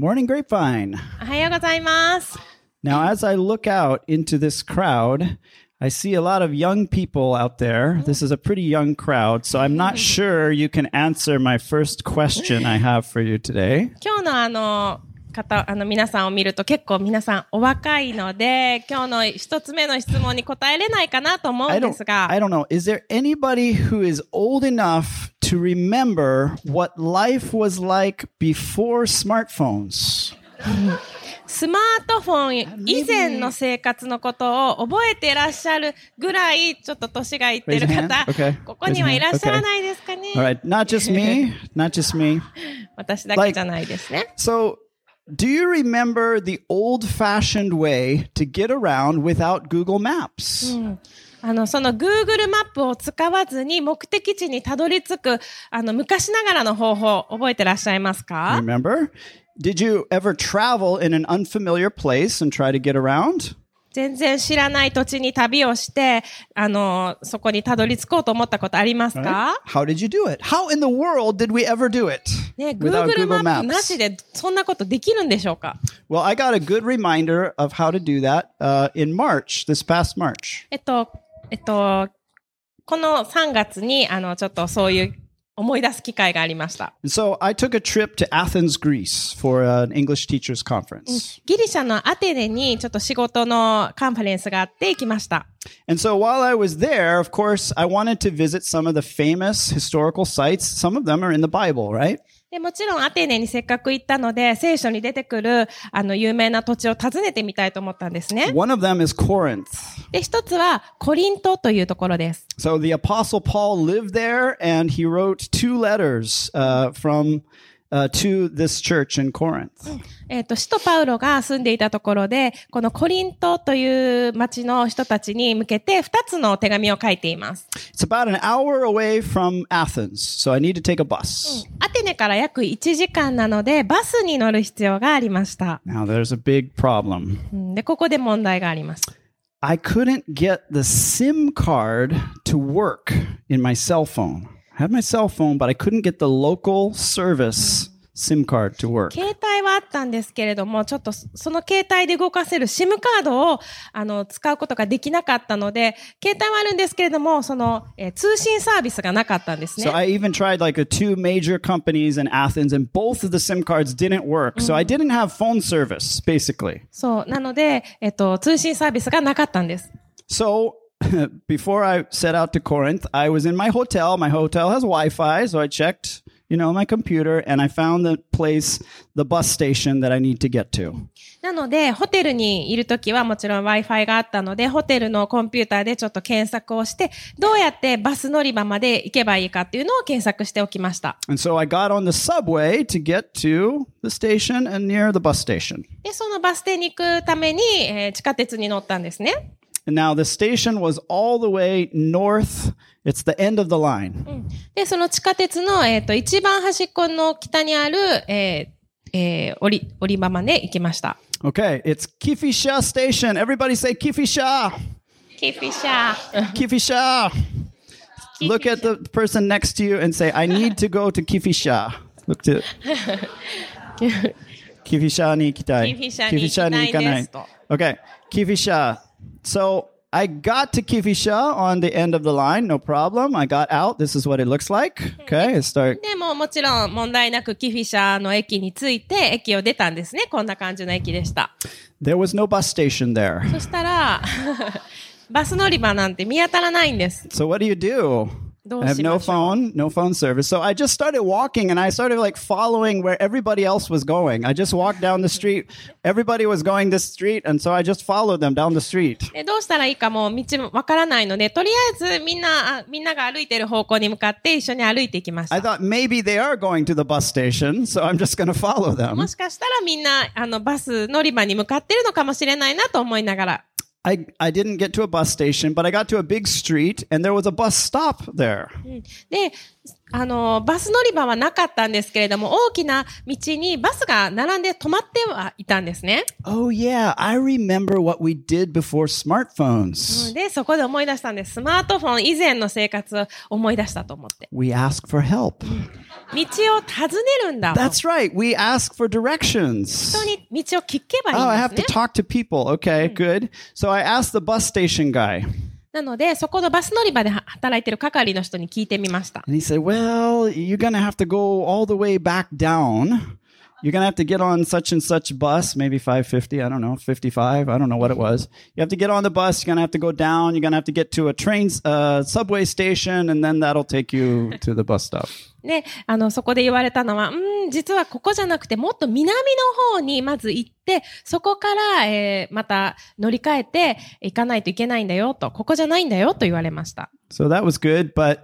Morning, Grapevine. おはようございます。 Now, as I look out into this crowd, I see a lot of young people out there. This is a pretty young crowd, so I'm not sure you can answer my first question I have for you today. 今日のあの、方、あの皆さんを見ると結構皆さんお若いので、今日の一つ目の質問に答えれないかなと思う I んで don't, すが I、don't know. Is there anybody who is old enough to remember what life was like before smartphones? スマートフォン以前の生活のことを覚えていらっしゃるぐらい、ちょっと年がいってる Raise a hand. 方 Okay. ここにはいらっしゃらないですかね All right, not just me, not just me. 私だけじゃないですね。 So, do you remember the old fashioned way to get around without Google Maps? あの、その Google マップを使わずに目的地にたどり着く、あの、昔ながらの方法、覚えてらっしゃいますか Remember? Did you ever travel in an unfamiliar place and try to get around? 全然知らない土地に旅をして、あの、そこにたどり着こうと思ったことありますか How did you do it? How in the world did we ever do it ね、Google マップな?しでそんなことできるんでしょうか Well, I got a good reminder of how to do that uh, in March, this past March. えっと、えっと、この3月に、あの、ちょっとそういう思い出す機会がありました。So I took a trip to Athens, Greece for an English teachers conference. ギリシャのアテネにちょっと仕事のカンファレンスがあって行きました。And so while I was there, of course, I wanted to visit some of the famous historical sites. Some of them are in the Bible, right? で、もちろんアテネにせっかく行ったので、聖書に出てくる、あの、有名な土地を訪ねてみたいと思ったんですね。One of them is Corinth. で、一つは、コリントというところです。So the apostle Paul lived there and he wrote two letters uh, from uh, to this church in Corinth. えっ、と、使徒パウロが住んでいたところで、このコリントという町の人たちに向けて二つの手紙を書いています。It's about an hour away from Athens, so I need to take a bus. アテネから約1時間なので、バスに乗る必要がありました。Now there's a big problem. うんで、ここで問題があります。I couldn't get the SIM card to work in my cell phone. I had my cell phone, but I couldn't get the local service SIM card to work. 携帯はあったんですけれども、ちょっとそその携帯で動かせる SIM カードをあの使うことができなかったので、携帯はあるんですけれども、その、えー通信サービスがなかったんですね。 So I even tried like a two major companies in Athens and both of the SIM cards didn't work. So I didn't have phone service basically. そう。なので、えっと、通信サービスがなかったんです。 So before I set out to Corinth, I was in my hotel. My hotel has Wi-Fi, so I checked, you know, my computer and I found the place, the bus station that I need to get to. なので、ホテルにいるときはもちろん Wi-Fi があったので、ホテルのコンピューターでちょっと検索をして、どうやってバス乗り場まで行けばいいかっていうのを検索しておきました。And so I got on the subway to get to the station and near the bus station. で、そのバス停に行くために、えー地下鉄に乗ったんですね。And now the station was all the way north. It's the end of the line. で、その地下鉄の、えっ、と、一番端っこの北にある、えーえー降り、降り場まで行きました。 Okay, it's Kifisha Station. Everybody say Kifisha. キフィシャー。 Kifisha. Look at the person next to you and say, I need to go to Kifisha. Look to Kifisha ni ikitai. Kifisha ni ikitai desu to. Okay, Kifisha. So I got to Kifisha on the end of the line, no problem. I got out. This is what it looks like. Okay, I start. でももちろん問題なくキフィシャーの駅に着いて駅を出たんですね。こんな感じの駅でした。 There was no bus station there. そしたら、バス乗り場なんて見当たらないんです。 So what do you do? ど I う have し no ましょう phone, no phone service. So I just started walking and I started like following where everybody else was going. I just walked down the street. Everybody was going this street. And so I just followed them down the street. でどうしたらいいかも道もわからないので、とりあえずみんな、あみんなが歩いてる方向に向かって一緒に歩いていきまし I た。 thought maybe they are going to the bus station. So I'm just going to follow them. もしかしたらみんな、あの、バス乗り場に向かってるのかもしれないなと思いながら。 I, I didn't get to a bus station, but I got to a big street and there was a bus stop there. で、 あの、バス乗り場はなかったんですけれども、大きな道にバスが並んで止まってはいたんですね。 Oh, yeah. I remember what we did before smartphones. で、そこで思い出したんです。スマートフォン以前の生活を思い出したと思って。 We ask for help. 道を尋ねるんだ。 That's right. We ask for directions. 人に道を聞けばい Oh, I いん have で to すね。 talk to people. Okay, good. So I asked the bus station guy, なので、そこのバス乗り場で働いてる係の人に聞いてみました。 and he said, Well, you're going to have to go all the way back down. You're going to have to get on such and such bus, maybe 550, I don't know, 55, I don't know what it was. You have to get on the bus, you're going to have to go down, you're going to have to get to a train, uh, subway station, and then that'll take you to the bus stop. で、あの、そこで言われたのは、うん、実はここじゃなくて、もっと南の方にまず行って、そこから、えーまた乗り換えて行かないといけないんだよと、ここじゃないんだよと言われました。 So that was good, but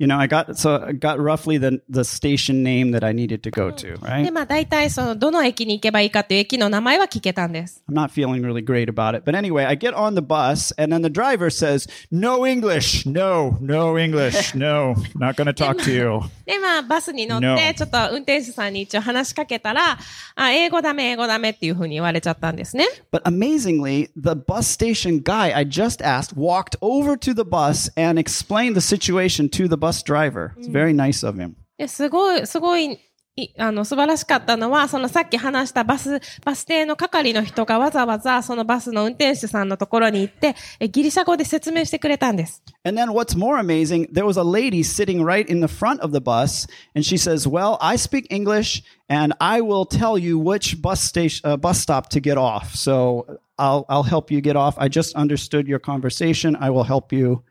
you know, I got so I got roughly the the station name that I needed to go to, で、 right? まあ大体その、どの駅に行けばいいかという駅の名前は聞けたんです。 I'm not feeling really great about it. But anyway, I get on the bus and then the driver says, "No English. No, no English. No, not going to talk to you." で、まあバスに乗っ No. て、ちょっと運転手さんに一応話しかけたら、あ、英語ダメ、英語ダメっていうふうに言われちゃったんですね。 But amazingly, the bus station guy I just asked walked over to the bus and explained the situation to the bus driver. It's very nice of him. で、すごい、すごい、いあの、素晴らしかったのは、そのさっき話したバス、バス停の係の人がわざわざそのバスの運転手さんのところに行って、えギリシャ語で説明してくれたんです。 And then what's more amazing, there was a lady sitting right in the front of the bus, and she says, "Well, I speak English, and I will tell you which bus station, uh, bus stop to get off. So I'll I'll help you get off. I just understood your conversation. I will help you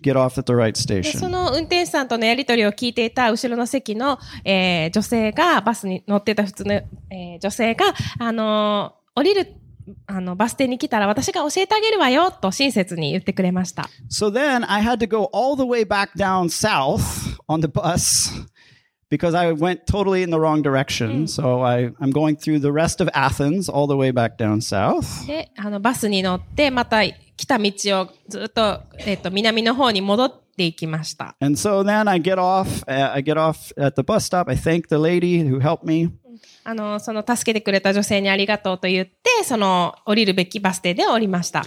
get off at the right で、そ station." の運転手さんとのやりとりを聞いていた後ろの席の、えー女性が、バスに乗ってた普通の、えー女性が、あのー降りる、あの、バス停に来たら私が教えてあげるわよ、と親切に言ってくれました。So then I had to go all the way back down south on the bus because I went totally in the wrong direction. So I, I'm going through the rest of Athens all the way back down south. で、あの、バスに乗って、また来た道をずっと,、えー、と南の方に戻っていきました。あのその助けてくれた女性にありがとうと言って、その降りるべきバス停で降りました。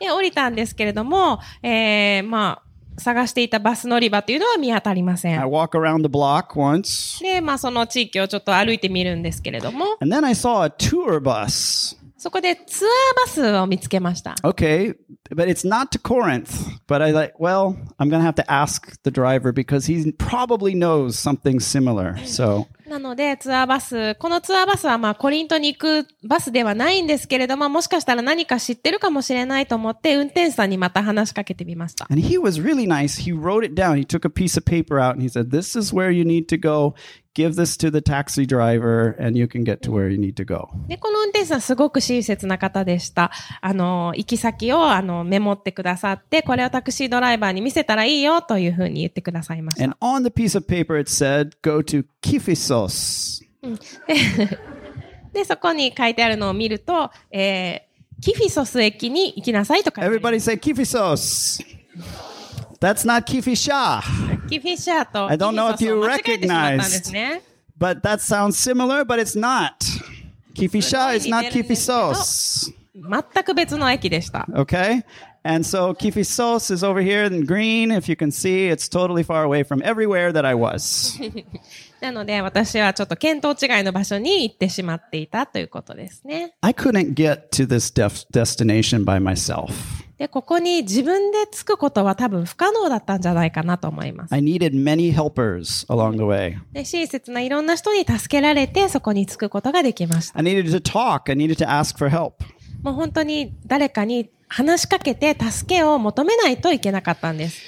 で、降りたんですけれども、えー、まあ、探していたバス乗り場というのは見当たりませ I ん。walk around the block once. で、まあ、その地域をちょっと歩いてみるんですけれども、And then I saw a tour bus. そこでツアーバスを見つけました。Okay, but it's not to Corinth. But I like, well, I'm to have to ask the driver because he probably knows something similar. So なので、ツアーバス、このツアーバスはまあ、コリントに行くバスではないんですけれども、もしかしたら何か知ってるかもしれないと思って、運転手さんにまた話しかけてみました。And he was really nice. He wrote it down. He took a piece of paper out and he said, This is where you need to go. Give this to the taxi driver and you can get to where you need to go. で、この運転手さんすごく親切な方でした。あの、行き先をあのメモってくださって、これをタクシードライバーに見せたらいいよというふうに言ってくださいました。And on the piece of paper, it said, Go to Kiphisos. で、そこに書いてあるのを見ると、えー、キフィソス駅に行きなさいと書いてある。Everybody say. That's not Kifisha, キフィシャー と I don't know キフィソスを if you 間違えてしまったんですね。 but that sounds similar, but it's not. Kifisha is not すごい似てるんですけど。 Kiphisos. 全く別の駅でした。 Okay? And so Kiphisos is over here in green. If you can see, it's totally far away from everywhere that I was. なので、私はちょっと見当違いの場所に行ってしまっていたということですね。I couldn't get to this destination by myself. で、ここに自分で着くことは多分不可能だったんじゃないかなと思います。I needed many helpers along the way. で、親切ないろんな人に助けられて、そこに着くことができました。I needed to talk. I needed to ask for help. もう本当に誰かに話しかけて助けを求めないといけなかったんです。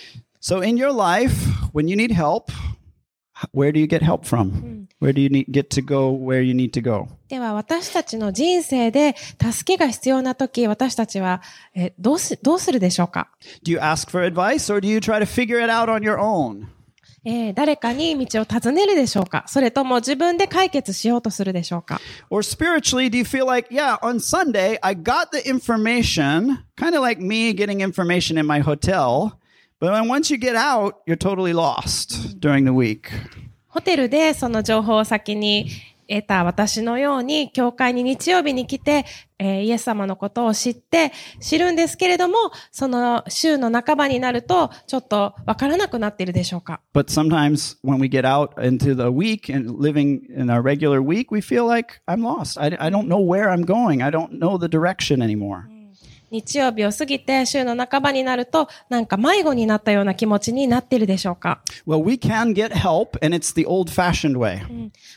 So in your life, when you need help, where do you get help from? Where do you need, get to go where you need to go? では私たちの人生で助けが必要な時、私たちはえどうすどうするでしょうか Do you ask for advice or do you try to figure it out on your own? えー誰かに道を尋ねるでしょうかそれとも自分で解決しようとするでしょうか Or spiritually, do you feel like, yeah, on Sunday, I got the information, kind of like me getting information in my hotel, But then once you get out, you're totally lost during the week. ホテルでその情報を先に得た私のように、教会に日曜日に来て、えーイエス様のことを知って、知るんですけれども、その週の半ばになると、ちょっとわからなくなっているでしょうか But sometimes when we get out into the week and living in our regular week, we feel like I'm lost. I, I don't know where I'm going. I don't know the direction anymore. 日曜日を過ぎて週の半ばになると、なんか迷子になったような気持ちになっているでしょうか Well, we can get help, and it's the old fashioned way.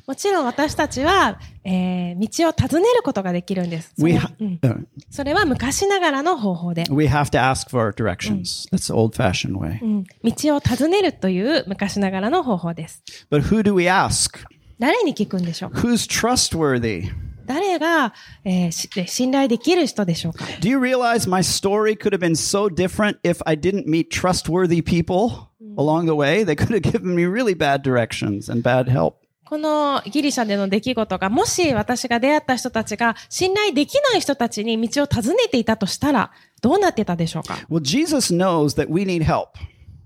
もちろん私たちは、えー道を尋ねることができるんです。そ We, れ ha- uh, それは昔ながらの方法で、we have to ask for directions. That's the old fashioned way. うん道を尋ねるという昔ながらの方法です。But who do we ask? 誰に聞くんでしょうか Who's trustworthy? 誰が、えーし信頼できる人でしょうか Do you realize my story could have been so different if I didn't meet trustworthy people along the way? They could have given me really bad directions and bad help. このギリシャでの出来事が、もし私が出会った人たちが信頼できない人たちに道を尋ねていたとしたら、どうなってたでしょうか Well, Jesus knows that we need help.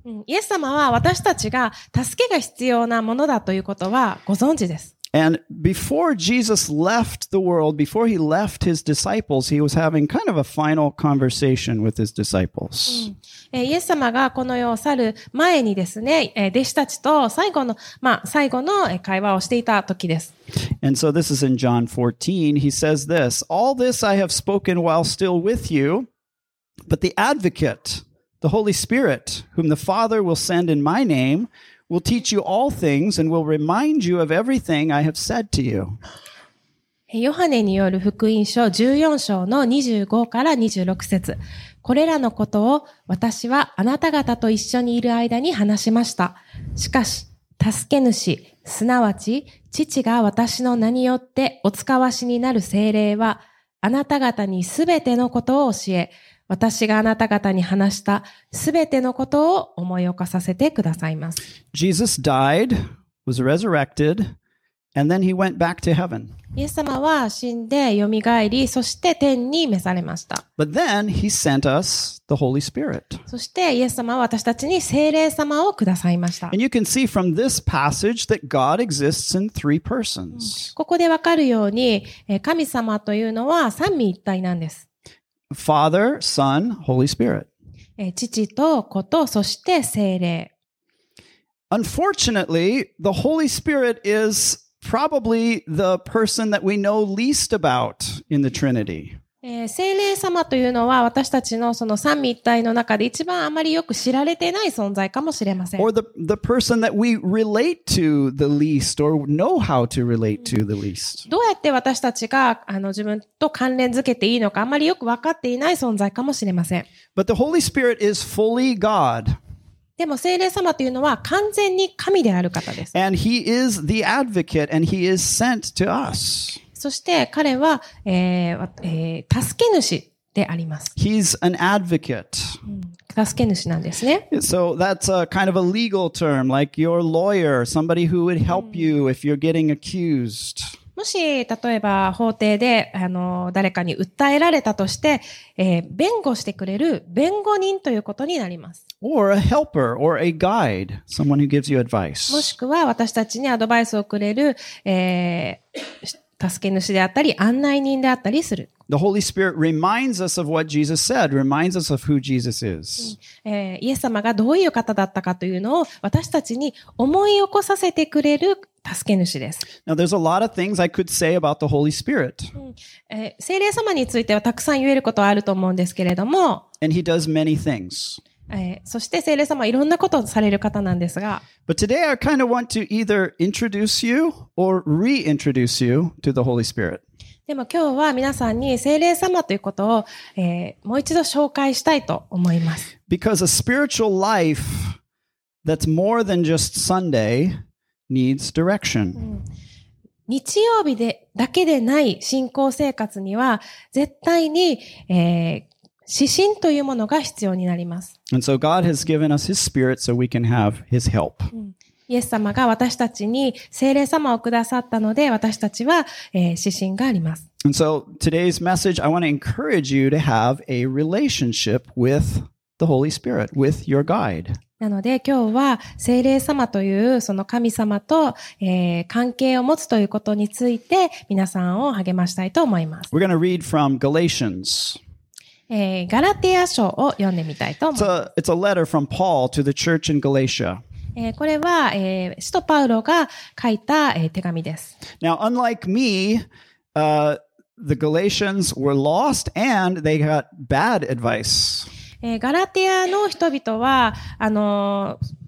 うんイエス様は私たちが助けが必要なものだということはご存知です。And before Jesus left the world, before he left his disciples, he was having kind of a final conversation with his disciples. イエス様がこの世を去る前にですね、弟子たちと最後の、まあ、最後の会話をしていた時です。And so this is in John 14. He says this All this I have spoken while still with you, but the advocate, the Holy Spirit, whom the Father will send in my name, will teach you all things and will remind you of everything I have said to you. ヨハネによる福音書14章の25から26節これらのことを私はあなた方と一緒にいる間に話しました。しかし、助け主、すなわち、父が私の名によってお使わしになる精霊は、あなた方にすべてのことを教え、私があなた方に話したすべてのことを思い起こさせてくださいます。Jesus died, was resurrected, and then he went back to heaven. イエス様は死んで蘇り、そして天に召されました。But then he sent us the Holy Spirit. そしてイエス様は私たちに聖霊様をくださいました。And you can see from this passage that God exists in three persons ここでわかるように、えー神様というのは三位一体なんです。Father, Son, Holy Spirit. えー父と子と、そして聖霊。 Unfortunately, the Holy Spirit is probably the person that we know least about in the Trinity. えー聖霊様というのは私たちのその三位一体の中で一番あまりよく知られていない存在かもしれません。Or the, the person that we relate to the least or know how to relate to the least. どうやって私たちがあの自分と関連づけていいのかあまりよく分かっていない存在かもしれません。But the Holy Spirit is fully God, でも聖霊様というのは完全に神である方です。and He is the advocate, and He is sent to us. そして彼は、えーわえー助け主であります。He's an advocate. 助け主なんですね。So that's a kind of a legal term, like your lawyer, somebody who would help you if you're getting accused. もし、例えば法廷で、あの、誰かに訴えられたとして、えー弁護してくれる弁護人ということになります。Or a helper or a guide, someone who gives you も advice. しくは私たちにアドバイスをくれる、えー助け主であったり、案内人であったりする。The Holy Spirit reminds us of what Jesus said, reminds us of who Jesus is. えーイエス様がどういう方だったかというのを私たちに思い起こさせてくれる助け主です。Now, there's a lot of things I could say about the Holy Spirit, えー聖霊様についてはたくさん言えることはあると思うんですけれども、and He does many things. そして、聖霊様はいろんなことをされる方なんですが、でも今日は皆さんに聖霊様ということを、えー、もう一度紹介したいと思います。日曜日でだけでない信仰生活には絶対に、えー指針というものが必要になります。So、イエス様が私たちに聖霊様をくださったので、私たちは、えー、指針があります。なので今日は聖霊様というその神様と、えー、関係を持つということについて皆さんを励ましたいと思います。えーガラテヤ書を読んでみたいと思い It's ます。a, it's a letter from Paul to the church in Galatia. えーこれは、えー使徒パウロが書いた、えー手紙です。Now, unlike me, uh, the Galatians were lost and they got bad advice. えーガラテヤの人々は、あのー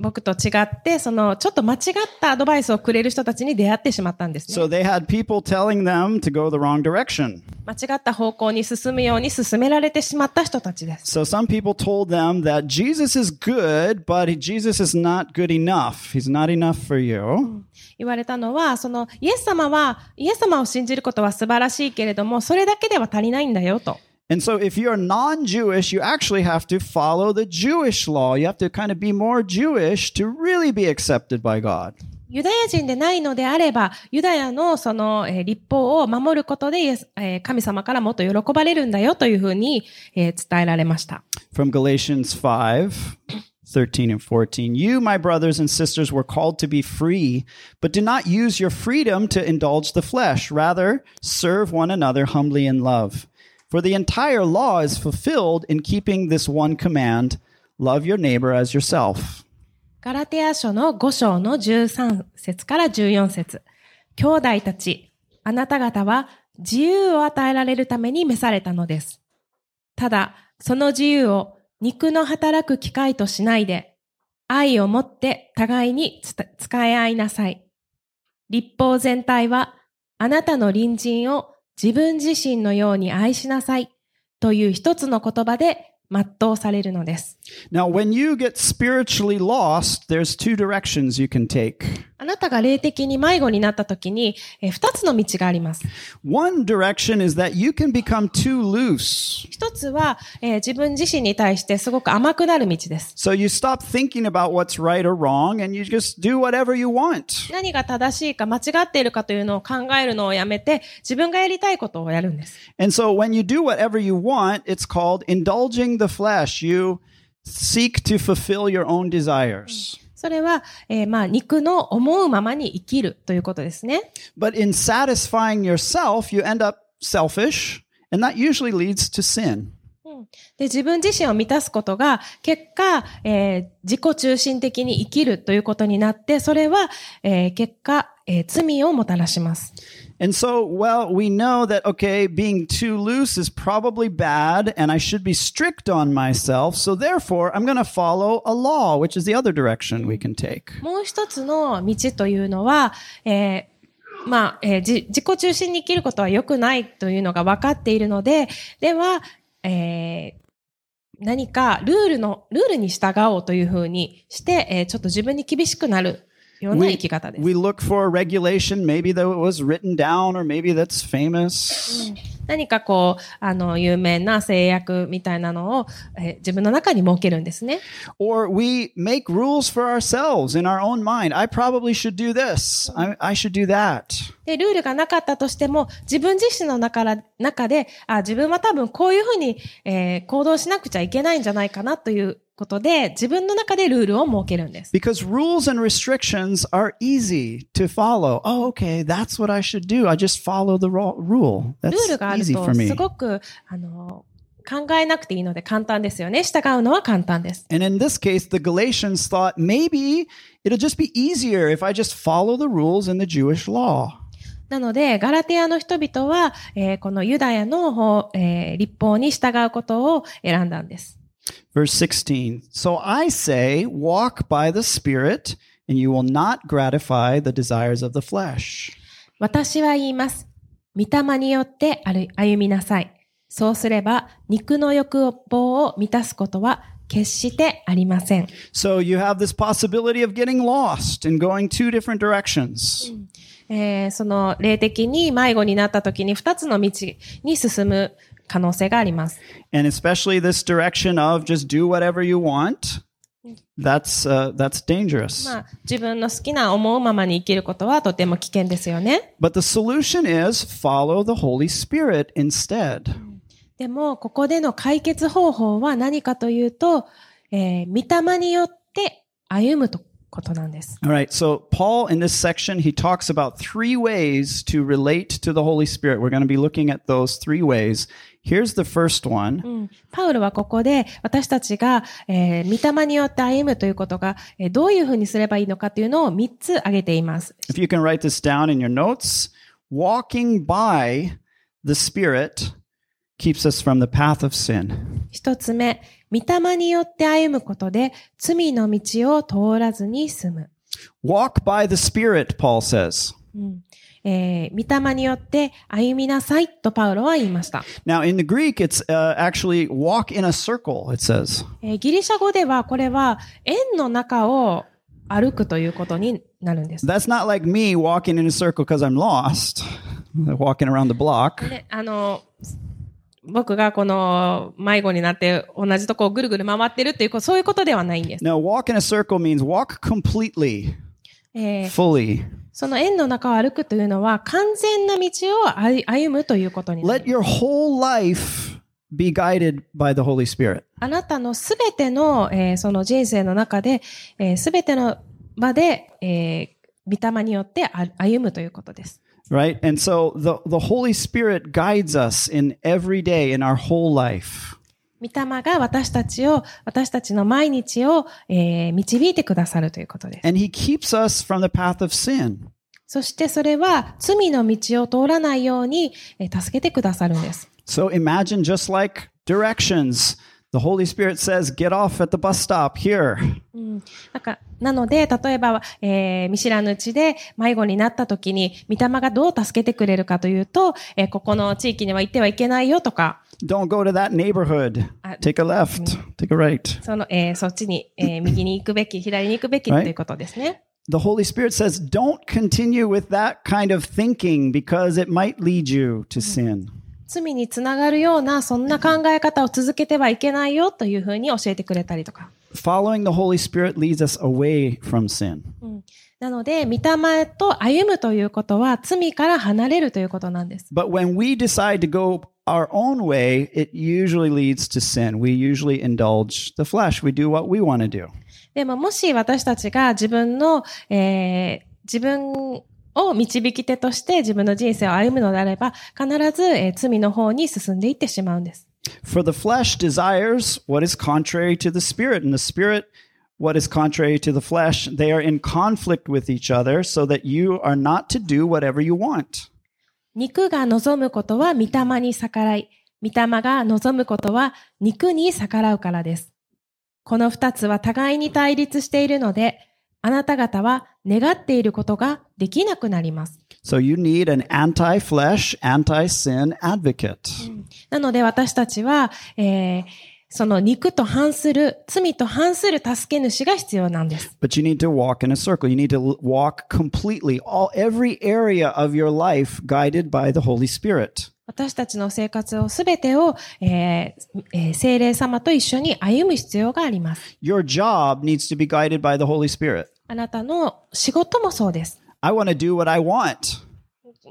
僕と違って、その、ちょっと間違ったアドバイスをくれる人たちに出会ってしまったんですね。So they had people telling them to go the wrong direction. 間違った方向に進むように進められてしまった人たちです。So some people told them that Jesus is good, but Jesus is not good enough. He's not enough for you. 言われたのは、その、イエス様は、イエス様を信じることは素晴らしいけれども、それだけでは足りないんだよと。And so if you're non-Jewish, you actually have to follow the Jewish law. You have to kind of be more Jewish to really be accepted by God. ユダヤ人でないのであれば、ユダヤのその、えー立法を守ることでイエス、えー神様からもっと喜ばれるんだよというふうに、えー伝えられました。 From Galatians 5, 13 and 14. You, my brothers and sisters, were called to be free, but do not use your freedom to indulge the flesh. Rather, serve one another humbly in love. For the entire law is fulfilled in keeping this one command love your neighbor as yourself. ガラテヤ書の5章の13節から14節兄弟たち、あなた方は自由を与えられるために召されたのです。ただ、その自由を肉の働く機会としないで、愛を持って互いに使い合いなさい。立法全体は、あなたの隣人を自分自身のように愛しなさい。という一つの言葉で全うされるのです。Now, when you get spiritually lost, there's two directions you can take. あなたが霊的に迷子になった時に、えー二つの道があります。One direction is that you can become too loose. 一つは、えー自分自身に対してすごく甘くなる道です。So you stop thinking about what's right or wrong and you just do whatever you want. 何が正しいか間違っているかというのを考えるのをやめて、自分がやりたいことをやるんです。And so when you do whatever you want, it's called indulging the flesh. You seek to fulfill your own desires. それは、えーまあ、肉の思うままに生きるということですね。But in satisfying yourself, you end up selfish, and that usually leads to sin. で、自分自身を満たすことが、結果、えー自己中心的に生きるということになって、それは、えー結果、えー罪をもたらします。And so, well, we know that, okay, being too loose is probably bad and I should be strict on myself. So therefore, I'm going to follow a law, which is the other direction we can take. もう一つの道というのは、えーまあ、えーじ自己中心に生きることは良くないというのが分かっているので、では、えー何かルールの、ルールに従おうというふうにして、えーちょっと自分に厳しくなる ような生 We, き方です。we look for a regulation, maybe that was written down or maybe that's famous. 何かこう、あの、有名な制約みたいなのを、えー自分の中に設けるんですね。Or we make rules for ourselves in our own mind. I probably should do this. I, I should do that. で、ルールがなかったとしても、自分自身の中ら中で、あ、自分は多分こういうふうに、えー行動しなくちゃいけないんじゃないかなということで、自分の中でルールを設けるんです。Because rules and restrictions are easy to follow. Oh, okay, that's what I should do. I just follow the rule. ル That's ールがあると.すごく、あの、考えなくていいので簡単ですよね。従うのは簡単です。And in this case, the Galatians thought maybe it'll just be easier if I just follow the rules in the Jewish law. なので、ガラテヤの人々は、えーこのユダヤの法、えー立法に従うことを選んだんです。Verse 16. So I say, walk by the Spirit, and you will not gratify the desires of the flesh. 私は言います。御霊によって歩歩みなさい。そうすれば、肉の欲望を満たすことは決してありません。 So you have this possibility of getting lost and going two different directions. えーその霊的に迷子になった時に二つの道に進む 可能性があります。And especially this direction of just do whatever you want. that's uh, that's dangerous. まあ、自分の好きな思うままに生きることはとても危険ですよね。But the solution is follow the Holy Spirit instead. でも、ここでの解決方法は何かというと、えー、御霊によって歩むとことなんです。All right, so Paul in this section he talks about three ways to relate to the Holy Spirit. We're going to be looking at those three ways. Here's the first one. うんパウルはここで私たちが、えー、御霊によって歩むということが、えーどういうふうにすればいいのかというのを3つ挙げています。If you can write this down in your notes, walking by the Spirit keeps us from the path of sin. 一つ目、御霊によって歩むことで罪の道を通らずに済む。Walk by the Spirit, Paul says. うんえー御霊によって歩みなさいとパウロは言いました。Now, in the Greek, it's uh, actually walk in a circle, it says. えーギリシャ語ではこれは円の中を歩くということになるんです。That's not like me walking in a circle because I'm lost, walking around the block. ね、あの、僕がこの迷子になって同じとこをぐるぐる回ってるっていう、そういうことではないんです。No, walk in a circle means walk completely, えー fully. その円の中を歩くというのは完全な道を歩歩むということにな Let る。your whole life be guided by the Holy Spirit. あなたのすべての、えーその人生の中で、すべての場で、えー御霊によってあ歩むということです。Right? And so the, the Holy Spirit guides us in every day in our whole life. 御霊が私たちを、私たちの毎日を、えー導いてくださるということです。And He keeps us from the path of sin. そしてそれは罪の道を通らないように、えー助けてくださるんです。So imagine just like directions. The Holy Spirit says, get off at the bus stop here. うん、なんかなので、例えば、えー見知らぬうちで迷子になった時に、御霊がどう助けてくれるかというと、えーここの地域には行ってはいけないよとか、Don't go to that neighborhood. Uh, Take a left. Take a right. その、えーそっちに、えー右に行くべき、左に行くべきということですね。The Holy Spirit says, don't continue with that kind of thinking because it might lead you to sin. 罪につながるような、そんな考え方を続けてはいけないよというふうに教えてくれたりとか。Following the Holy Spirit leads us away from sin. うんなので、御霊と歩むということは罪から離れるということなんです。But when we decide to go our own way, it usually leads to sin. We usually indulge the flesh. We do what we want to do. でももし私たちが自分の、えー自分を導き手として自分の人生を歩むのであれば、必ず、えー罪の方に進んでいってしまうんです。For the flesh desires what is contrary to the spirit, and the spirit what is contrary to the flesh. They are in conflict with each other so that you are not to do whatever you want. 肉が望むことは御霊に逆らい、御霊が望むことは肉に逆らうからです。この二つは互いに対立しているので、あなた方は願っていることができなくなります。So you need an anti flesh, anti sin advocate. なので私たちは、えーその肉と反する、罪と反する助け主が必要なんです。But you need to walk in a circle. You need to walk completely, all every area of your life guided by the Holy Spirit. 私たちの生活をすべてを、えーえー聖霊様と一緒に歩む必要があります。Your job needs to be guided by the Holy Spirit. あなたの仕事もそうです。I want to do what I want.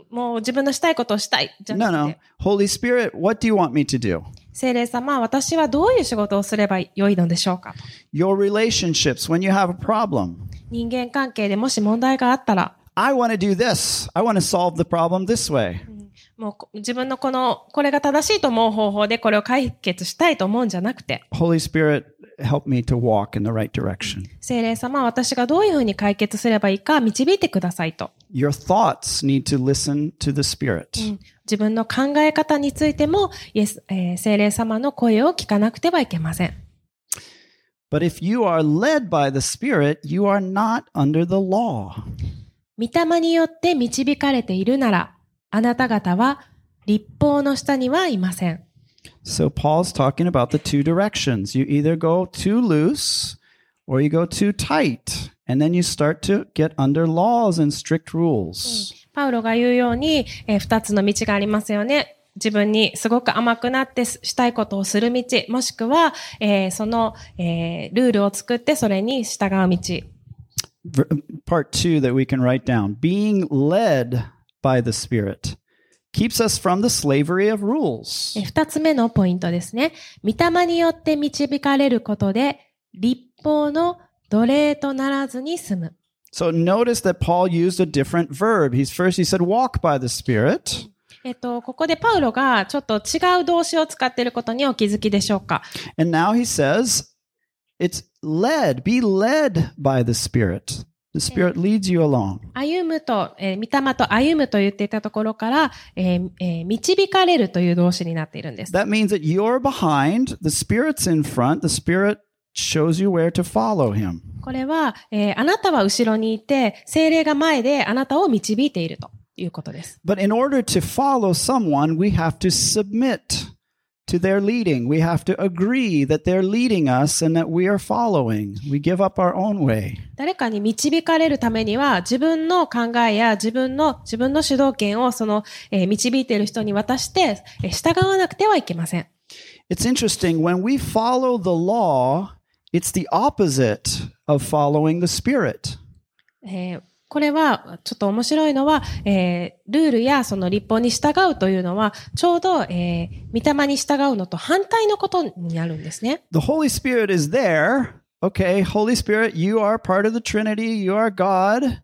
もう自分のしたいことをしたい。じゃ No, なく no. て、Holy Spirit, what do you want me to do? 聖霊様、私はどういう仕事をすればよいのでしょうか Your relationships, when you have a problem. 人間関係でもし問題があったら、I want to do this. I want to solve the problem this way. もう自分のこのこれが正しいと思う方法でこれを解決したいと思うんじゃなくて。精霊様私がどういうふうに解決すればいいか導いてくださいと。Your thoughts need to listen to the Spirit. 自分の考え方についてもイエス、えー、聖霊様の声を聞かなくてはいけません。みたまによって導かれているならあなた方は立法の下にはいません。So Paul's talking about the two directions. You either go too loose or you go too tight. And then you start to get under laws and strict rules. パウロが言うように、えー二つの道がありますよね。自分にすごく甘くなってしたいことをする道、もしくは、えーその、えールールを作ってそれに従う道。Part two that we can write down being led by the Spirit keeps us from the slavery of rules. えー二つ目のポイントですね。御霊によって導かれることで、立法の奴隷とならずに済む。So notice that Paul used a different verb. He's first he said walk by the Spirit, えっと、ここでパウロがちょっと違う動詞を使っていることにお気づきでしょうか。and now he says it's led. Be led by the Spirit. The Spirit leads you along. 歩むと、えー、御霊と歩むと言っていたところから、えーえー導かれるという動詞になっているんです。That means that you're behind, the Spirit's in front, the Spirit shows you where to follow him. これは、えーあなたは後ろにいて、精霊が前であなたを導いているということです。But in order to follow someone, we have to submit to their leading. We have to agree that they're leading us and that we are following. We give up our own way. 誰かに導かれるためには、自分の考えや自分の、自分の主導権をその、えー導いている人に渡して、えー従わなくてはいけません。 It's interesting when we follow the law, it's the opposite of following the Spirit. えー これは、ちょっと面白いのは、えールールやその立法に従うというのは、ちょうど、えー、御霊に従うのと反対のことになるんですね。The Holy Spirit is there. Okay, Holy Spirit, you are part of the Trinity, you are God.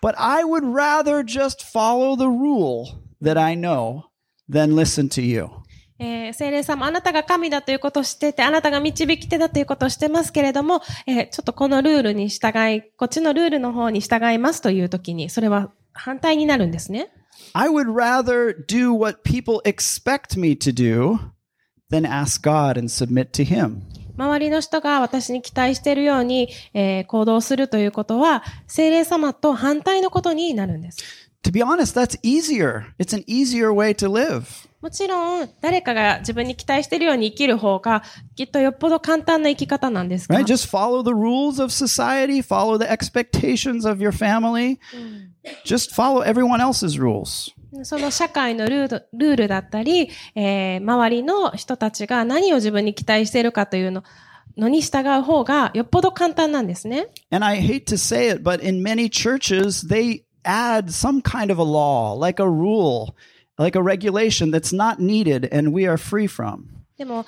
But I would rather just follow the rule that I know than listen to you. えー聖霊様、あなたが神だということを知ってて、あなたが導き手だということをしてますけれども、えーちょっとこのルールに従い、こっちのルールの方に従いますというときに、それは反対になるんですね。I would rather do what people expect me to do than ask God and submit to Him. 周りの人が私に期待しているように、えー行動するということは、聖霊様と反対のことになるんです。To be honest, that's easier. It's an easier way to live. もちろん、誰かが自分に期待しているように生きる方が、きっとよっぽど簡単な生き方なんですが Right? Just follow the rules of society, follow the expectations of your family. Just follow everyone else's rules. その社会のルールルールだったり、えー周りの人たちが何を自分に期待しているかというののに従う方がよっぽど簡単なんですね。And I hate to say it, but in many churches, they add some kind of a law, like a rule, like a regulation that's not needed and we are free from. でも、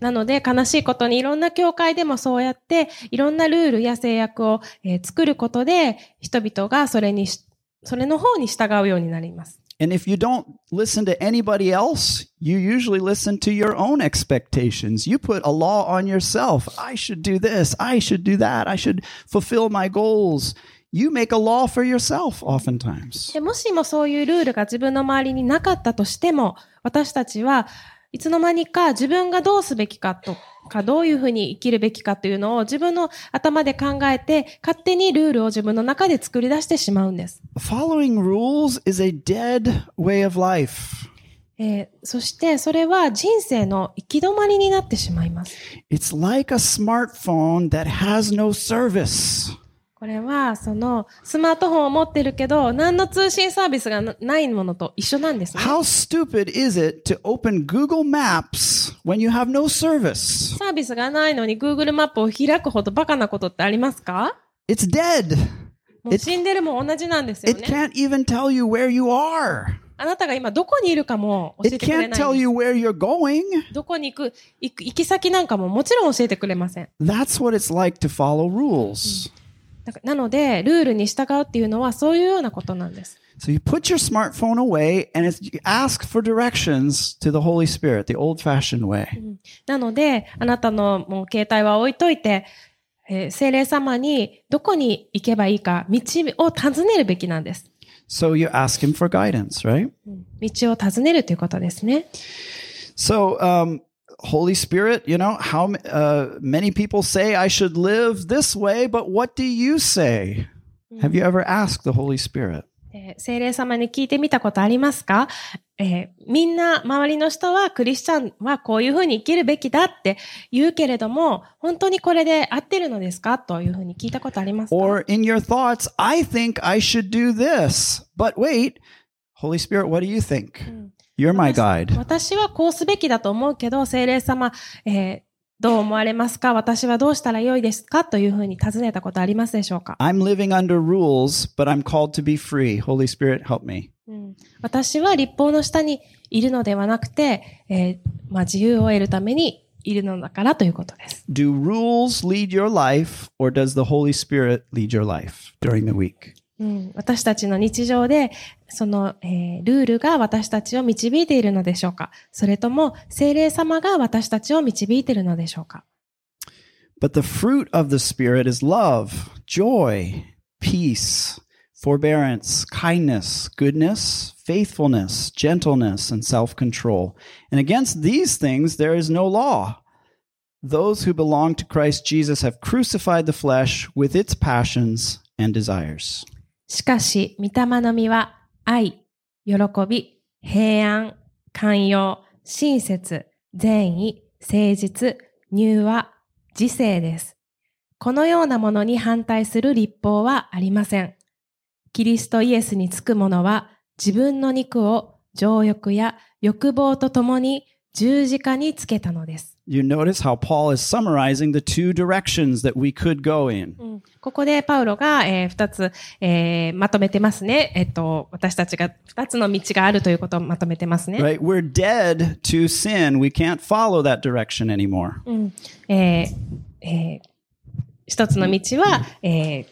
なので悲しいことにいろんな教会でもそうやっていろんなルールや制約を、えー作ることで人々がそれにし、それの方に従うようになります。 And if you don't listen to anybody else, you usually listen to your own expectations. You put a law on yourself. I should do this. I should do that. I should fulfill my goals. You make a law for yourself oftentimes. でもしもそういうルールが自分の周りになかったとしても、私たちはいつの間にか自分がどうすべきかとか、どういうふうに生きるべきかというのを自分の頭で考えて、勝手にルールを自分の中で作り出してしまうんです。Following rules is a dead way of life. えーそしてそれは人生の行き止まりになってしまいます。It's like a smartphone that has no service. これは、その、スマートフォンを持ってるけど、何の通信サービスがないものと一緒なんです、ね。How stupid is it to open Google Maps when you have no service? サービスがないのに Google マップを開くほどバカなことってありますか ?It's dead! もう死んでるも同じなんですよ、ね。It can't even tell you where you are! あなたが今どこにいるかも教えてくれないんです。どこに行く,行く行き先なんかももちろん教えてくれません。That's what it's like to follow rules.、うんなので、ルールに従うっていうのはそういうようなことなんです。So you put your smartphone away and it's, you ask for directions to the Holy Spirit, the old fashioned way. なので、あなたのもう携帯は置いといて、えー精霊様にどこに行けばいいか、道を尋ねるべきなんです。So you ask him for guidance, right? 道を尋ねるということですね。So, um, Holy Spirit, you know, how uh, many people say I should live this way, but what do you say? Have you ever asked the Holy Spirit? えー精霊様に聞いてみたことありますか、えーみんな周りの人はクリスチャンはこういうふうに生きるべきだって言うけれども、本当にこれで合ってるのですかというふうに聞いたことありますか Or in your thoughts, I think I should do this, but wait, Holy Spirit, what do you think? You're my guide. 私はこうすべきだと思うけど、聖霊様、えーどう思われますか私はどうしたらよいですかというふうに尋ねたことありますでしょうか、I'm living under rules, but I'm called to be free. Holy Spirit, help me. うん私は立法の下にいるのではなくて、えーまあ、自由を得るためにいるのだからということです。Do rules lead your life, or does the Holy Spirit lead your life during the week? うん、私たちの日常で、その、えールールが私たちを導いているのでしょうかそれとも、聖霊様が私たちを導いているのでしょうか But the fruit of the Spirit is love, joy, peace, forbearance, kindness, goodness, faithfulness, gentleness, and self control. And against these things there is no law. Those who belong to Christ Jesus have crucified the flesh with its passions and desires. しかし、御霊の実は、愛、喜び、平安、寛容、親切、善意、誠実、柔和、自制です。このようなものに反対する立法はありません。キリストイエスにつく者は、自分の肉を情欲や欲望とともに十字架につけたのです。You notice how Paul is summarizing the two directions that we could go in. うんここでパウロが、えー二つ、えーまとめてますね。えっと、私たちが二つの道があるということをまとめてますね。Right? We're dead to sin. We can't follow that direction anymore. うんえーえー一つの道は、えー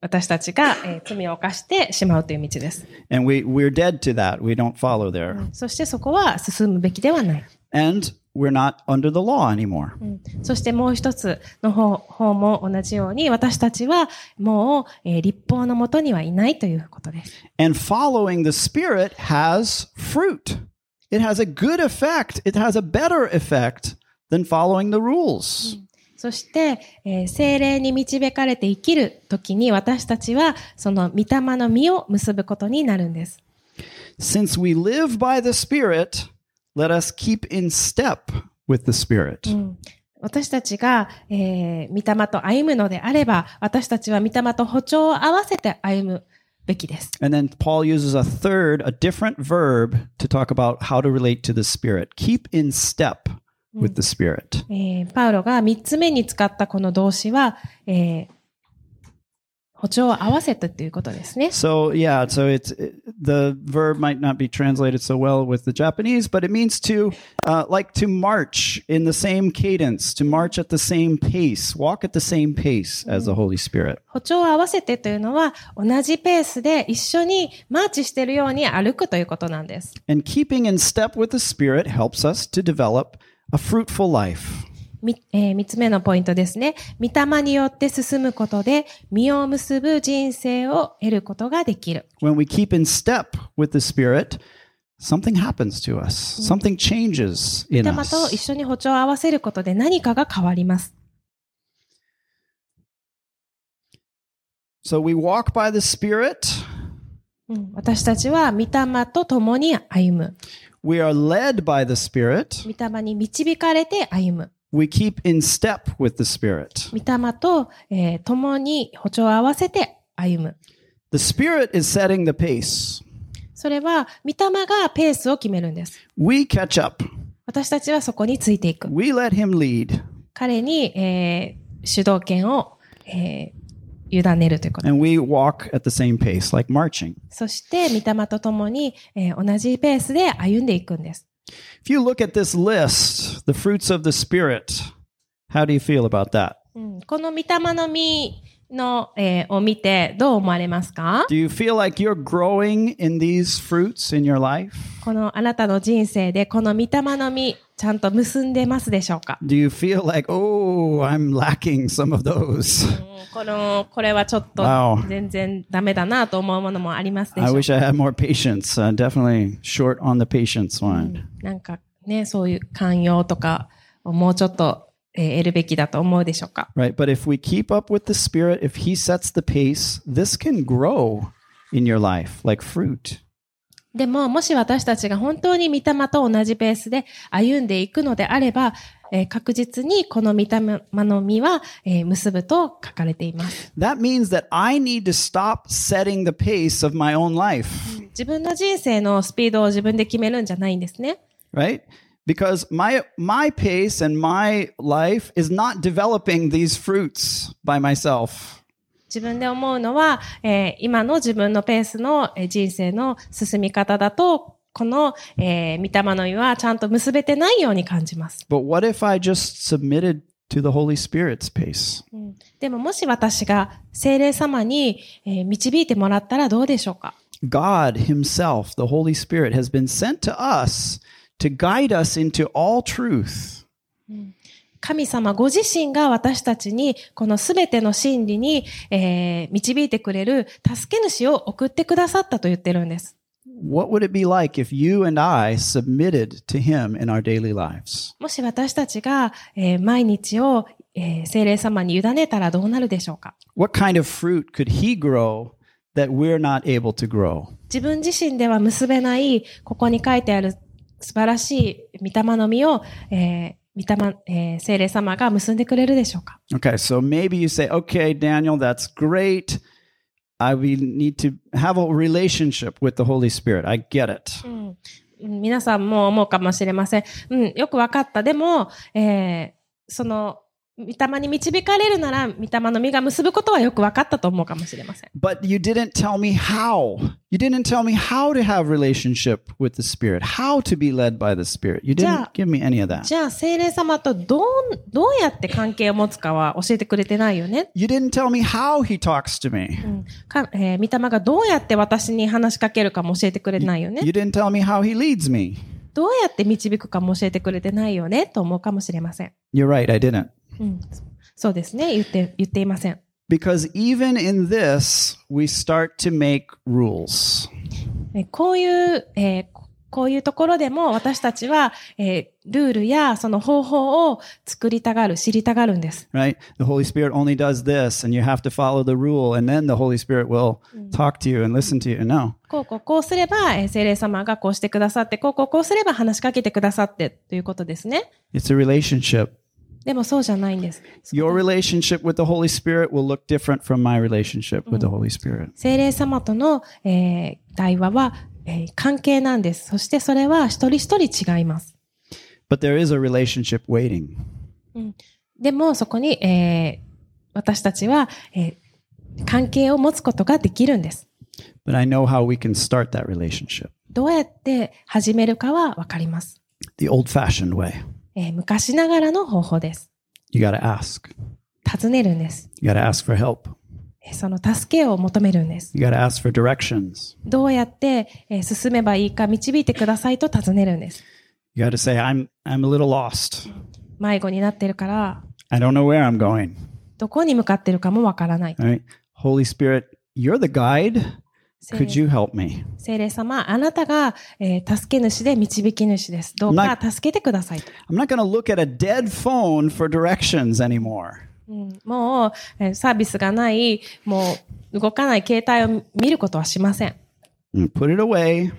私たちが、えー罪を犯してしまうという道です。And we, we're dead to that. We don't follow there. そしてそこは進むべきではない。And we're not under the law anymore. うんそしてもう一つの方方も同じように、私たちはもう、えー立法のもとにはいないということです。And following the Spirit has fruit. It has a good effect. It has a better effect than following the rules. そして、えー精霊に導かれて生きるときに私たちはその御霊の実を結ぶことになるんです。Since we live by the Spirit, let us keep in step with the Spirit. うん私たちが、えー、御霊と歩むのであれば、私たちは御霊と歩調を合わせて歩むべきです。And then Paul uses a third, a different verb to talk about how to relate to the Spirit. Keep in step with the Spirit. えーパウロが三つ目に使ったこの動詞は、えー歩調を合わせてということですね。So yeah, so it's it, the verb might not be translated so well with the Japanese, but it means to uh, like to march in the same cadence, to march at the same pace, walk at the same pace as the Holy Spirit. 歩調を合わせてというのは、同じペースで一緒にマーチしているように歩くということなんです。And keeping in step with the Spirit helps us to develop a fruitful life. みえー三つ目のポイントですね。御霊によって進むことで、実を結ぶ人生を得ることができる。When we keep in step with the Spirit, something happens to us. Something changes 御 in 霊と一 us. 緒に歩調を合わせることで何かが変わります。So we walk by the Spirit. うん私たちは御霊と共に歩む。We are led by the Spirit. 御霊に導かれて歩む。We keep in step with the Spirit. 御霊と、えー共に歩調を合わせて歩む。The Spirit is setting the pace. それは、御霊がペースを決めるんです。We catch up. 私たちはそこについていく。We let Him lead. 彼に、えー主導権を、えー委ねるということ。And we walk at the same pace, like marching. そして、御霊と共に、えー同じペースで歩んでいくんです。If you look at this list, the fruits of the Spirit, how do you feel about that? うんこの御霊の実 の、えーを見てどう思われますか Do you feel like you're growing in these fruits in your life? このあなたの人生でこの御霊の実ちゃんと結んでますでしょうか Do you feel like, oh, I'm lacking some of those? うんこの、これはちょっと.全然ダメだなと思うものもありますでし I ょう wish I had more patience. Uh, definitely short on the patience one. なんかね、そういう寛容とかをもうちょっと、えー得るべきだと思うでしょうか Right? But if we keep up with the Spirit, if He sets the pace, this can grow in your life like fruit. でも、もし私たちが本当に御霊と同じペースで歩んでいくのであれば、えー確実にこの御霊の実は、えー結ぶと書かれています。That means that I need to stop setting the pace of my own life, 自分の人生のスピードを自分で決めるんじゃないんですね。right? Because my my pace and my life is not developing these fruits by myself. 自分で思うのは、えー今の自分のペースのえー人生の進み方だと、この、えー、御霊の実はちゃんと結べてないように感じます。 But what if I just submitted to the Holy Spirit's pace? うんでももし私が精霊様に、えー導いてもらったらどうでしょうか God Himself, the Holy Spirit, has been sent to us to guide us into all truth. 神様ご自身が私たちにこのすべての真理に、えー導いてくれる助け主を送ってくださったと言ってるんです。What would it be like if you and I submitted to Him in our daily lives? もし私たちが、えー毎日を、えー精霊様に委ねたらどうなるでしょうか What kind of fruit could He grow that we're not able to grow? 自分自身では結べない、ここに書いてある素晴らしい御霊の実を、えー御霊、えー精霊様が結んでくれるでしょうか Okay, so maybe you say, okay, Daniel, that's great. I we need to have a relationship with the Holy Spirit. I get it. うんうん皆さんも思うかもしれません。うん、よくわかった。でも、えーその、御霊に導かれるなら、御霊の実が結ぶことはよくわかったと思うかもしれません。But you didn't tell me how. You didn't tell me how to have relationship with the Spirit, how to be led by the Spirit. You didn't give me any of that. じゃあ、精霊様とどう、どうやって関係を持つかは教えてくれてないよね。You didn't tell me how He talks to me. うんかえー御霊がどうやって私に話しかけるかも教えてくれてないよね。You didn't tell me how He leads me. どうやって導くかも教えてくれてないよねと思うかもしれません。You're right, I didn't. うん、そうですね。言って、言っていません。Because even in this, we start to make rules. えこういう、えーここういうところでも私たちは、えールールやその方法を作りたがる、知りたがるんです。right? The Holy Spirit only does this, and you have to follow the rule, and then the Holy Spirit will talk to you and listen to you. No, こうこうこうすれば、えー聖霊様がこうしてくださって、こうこうこうすれば話しかけてくださってということですね。it's a relationship. でもそうじゃないんです。Your relationship with the Holy Spirit will look different from my relationship with the Holy Spirit. 聖霊様との、えー対話は、えー関係なんです。そしてそれは一人一人違います。But there is a relationship waiting. でもそこに、えー私たちは、えー関係を持つことができるんです。But I know how we can start that relationship どうやって始めるかはわかります。the old fashioned way. えー昔ながらの方法です。You got to ask. 尋ねるんです。You got to ask for help. えーその助けを求めるんです。You got to ask for directions. どうやって、えー進めばいいか導いてくださいと尋ねるんです。You got to say, I'm, I'm a little lost. 迷子になってるから、I don't know where I'm going. どこに向かってるかもわからない。Right. Holy Spirit, you're the guide. 聖 Could 霊 you help me? 聖霊様、あなたが、えー助け主で導き主です。どうか助けてくださいと。I'm not going to look at a dead phone for directions anymore. うんもう、えーサービスがない、もう動かない携帯を見ることはしません。Put it away.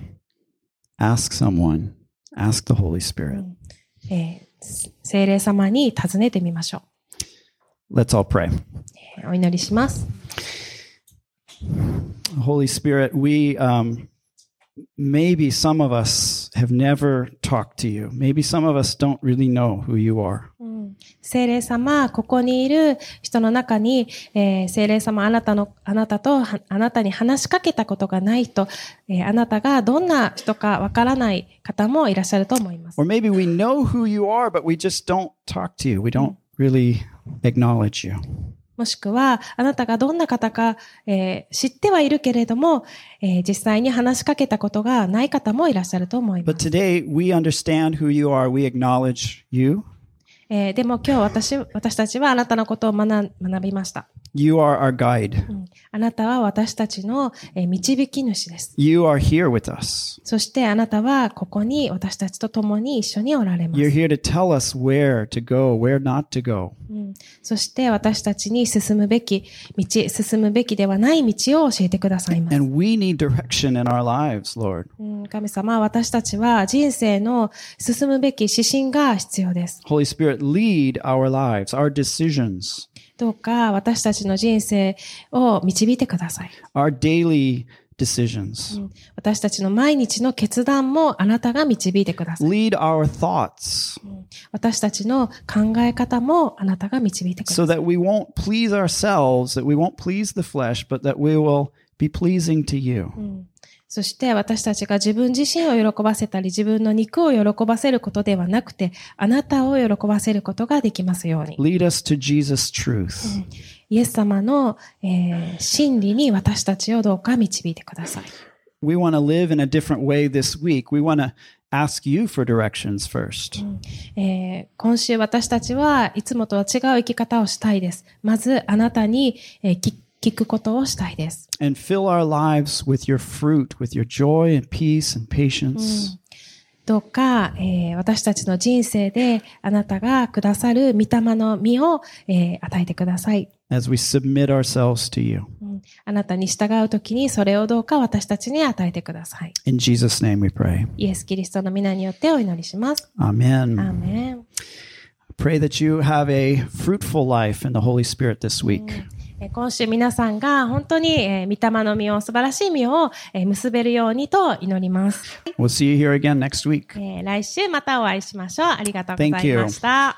Ask someone. Ask the Holy Spirit. えー聖霊様に尋ねてみましょ Let's all pray. お祈りします。Holy Spirit, we um, maybe some of us have never talked to you. Maybe some of us don't really know who you are. 聖霊様、ここにいる人の中に、えー聖霊様、あなたの、あなたと、はあなたに話しかけたことがない人、えーあなたがどんな人かわからない方もいらっしゃると思います。 Or maybe we know who you are, but we just don't talk to you. We don't really acknowledge you. もしくは、あなたがどんな方か、えー知ってはいるけれども、えー実際に話しかけたことがない方もいらっしゃると思います But。today we understand who you are. We acknowledge you. えーでも今日私、私たちはあなたのことを学びました。You are our guide. うんあなたは私たちの、えー導き主です。You are here with us. そしてあなたはここに私たちと共に一緒におられま You're す。here to tell us where to go, where not to go. うんそして私たちに進むべき道、進むべきではない道を教えてくださいます。And we need direction in our lives, Lord. うんうん神様、私たちは人生の進むべき指針が必要です。Holy Spirit, lead our lives, our decisions, どうか私たちの人生を導いてください。our daily decisions. 私たちの毎日の決断もあなたが導いてください。Lead our thoughts 私たちの考え方もあなたが導いてくださ so い。that we won't please ourselves, that we won't please the flesh, but that we will be pleasing to you. そして私たちが自分自身を喜ばせたり自分の肉を喜ばせることではなくてあなたを喜ばせることができますように。Lead us to Jesus' truth. イエス様の、えー真理に私たちをどうか導いてください。We want to live in a different way this week. We want to ask you for directions first. えー今週私たちはいつもとは違う生き方をしたいです。まずあなたに、えー聞聞くことをしたいです。And fill our lives with your fruit, with your joy and peace and patience. どうか、えー私たちの人生であなたがくださる御霊の実を、えー与えてください。as we submit ourselves to you. うんあなたに従うときにそれをどうか私たちに与えてください。In Jesus' name we pray. イエス・キリストの皆によってお祈りします。Amen. アーメン。Pray that you have a fruitful life in the Holy Spirit this week. えー今週皆さんが本当に、えー御霊の実を、素晴らしい実を、えー結べるようにと祈ります。We'll see you here again next week. えー来週またお会いしましょう。ありがとうござ Thank い you. ました。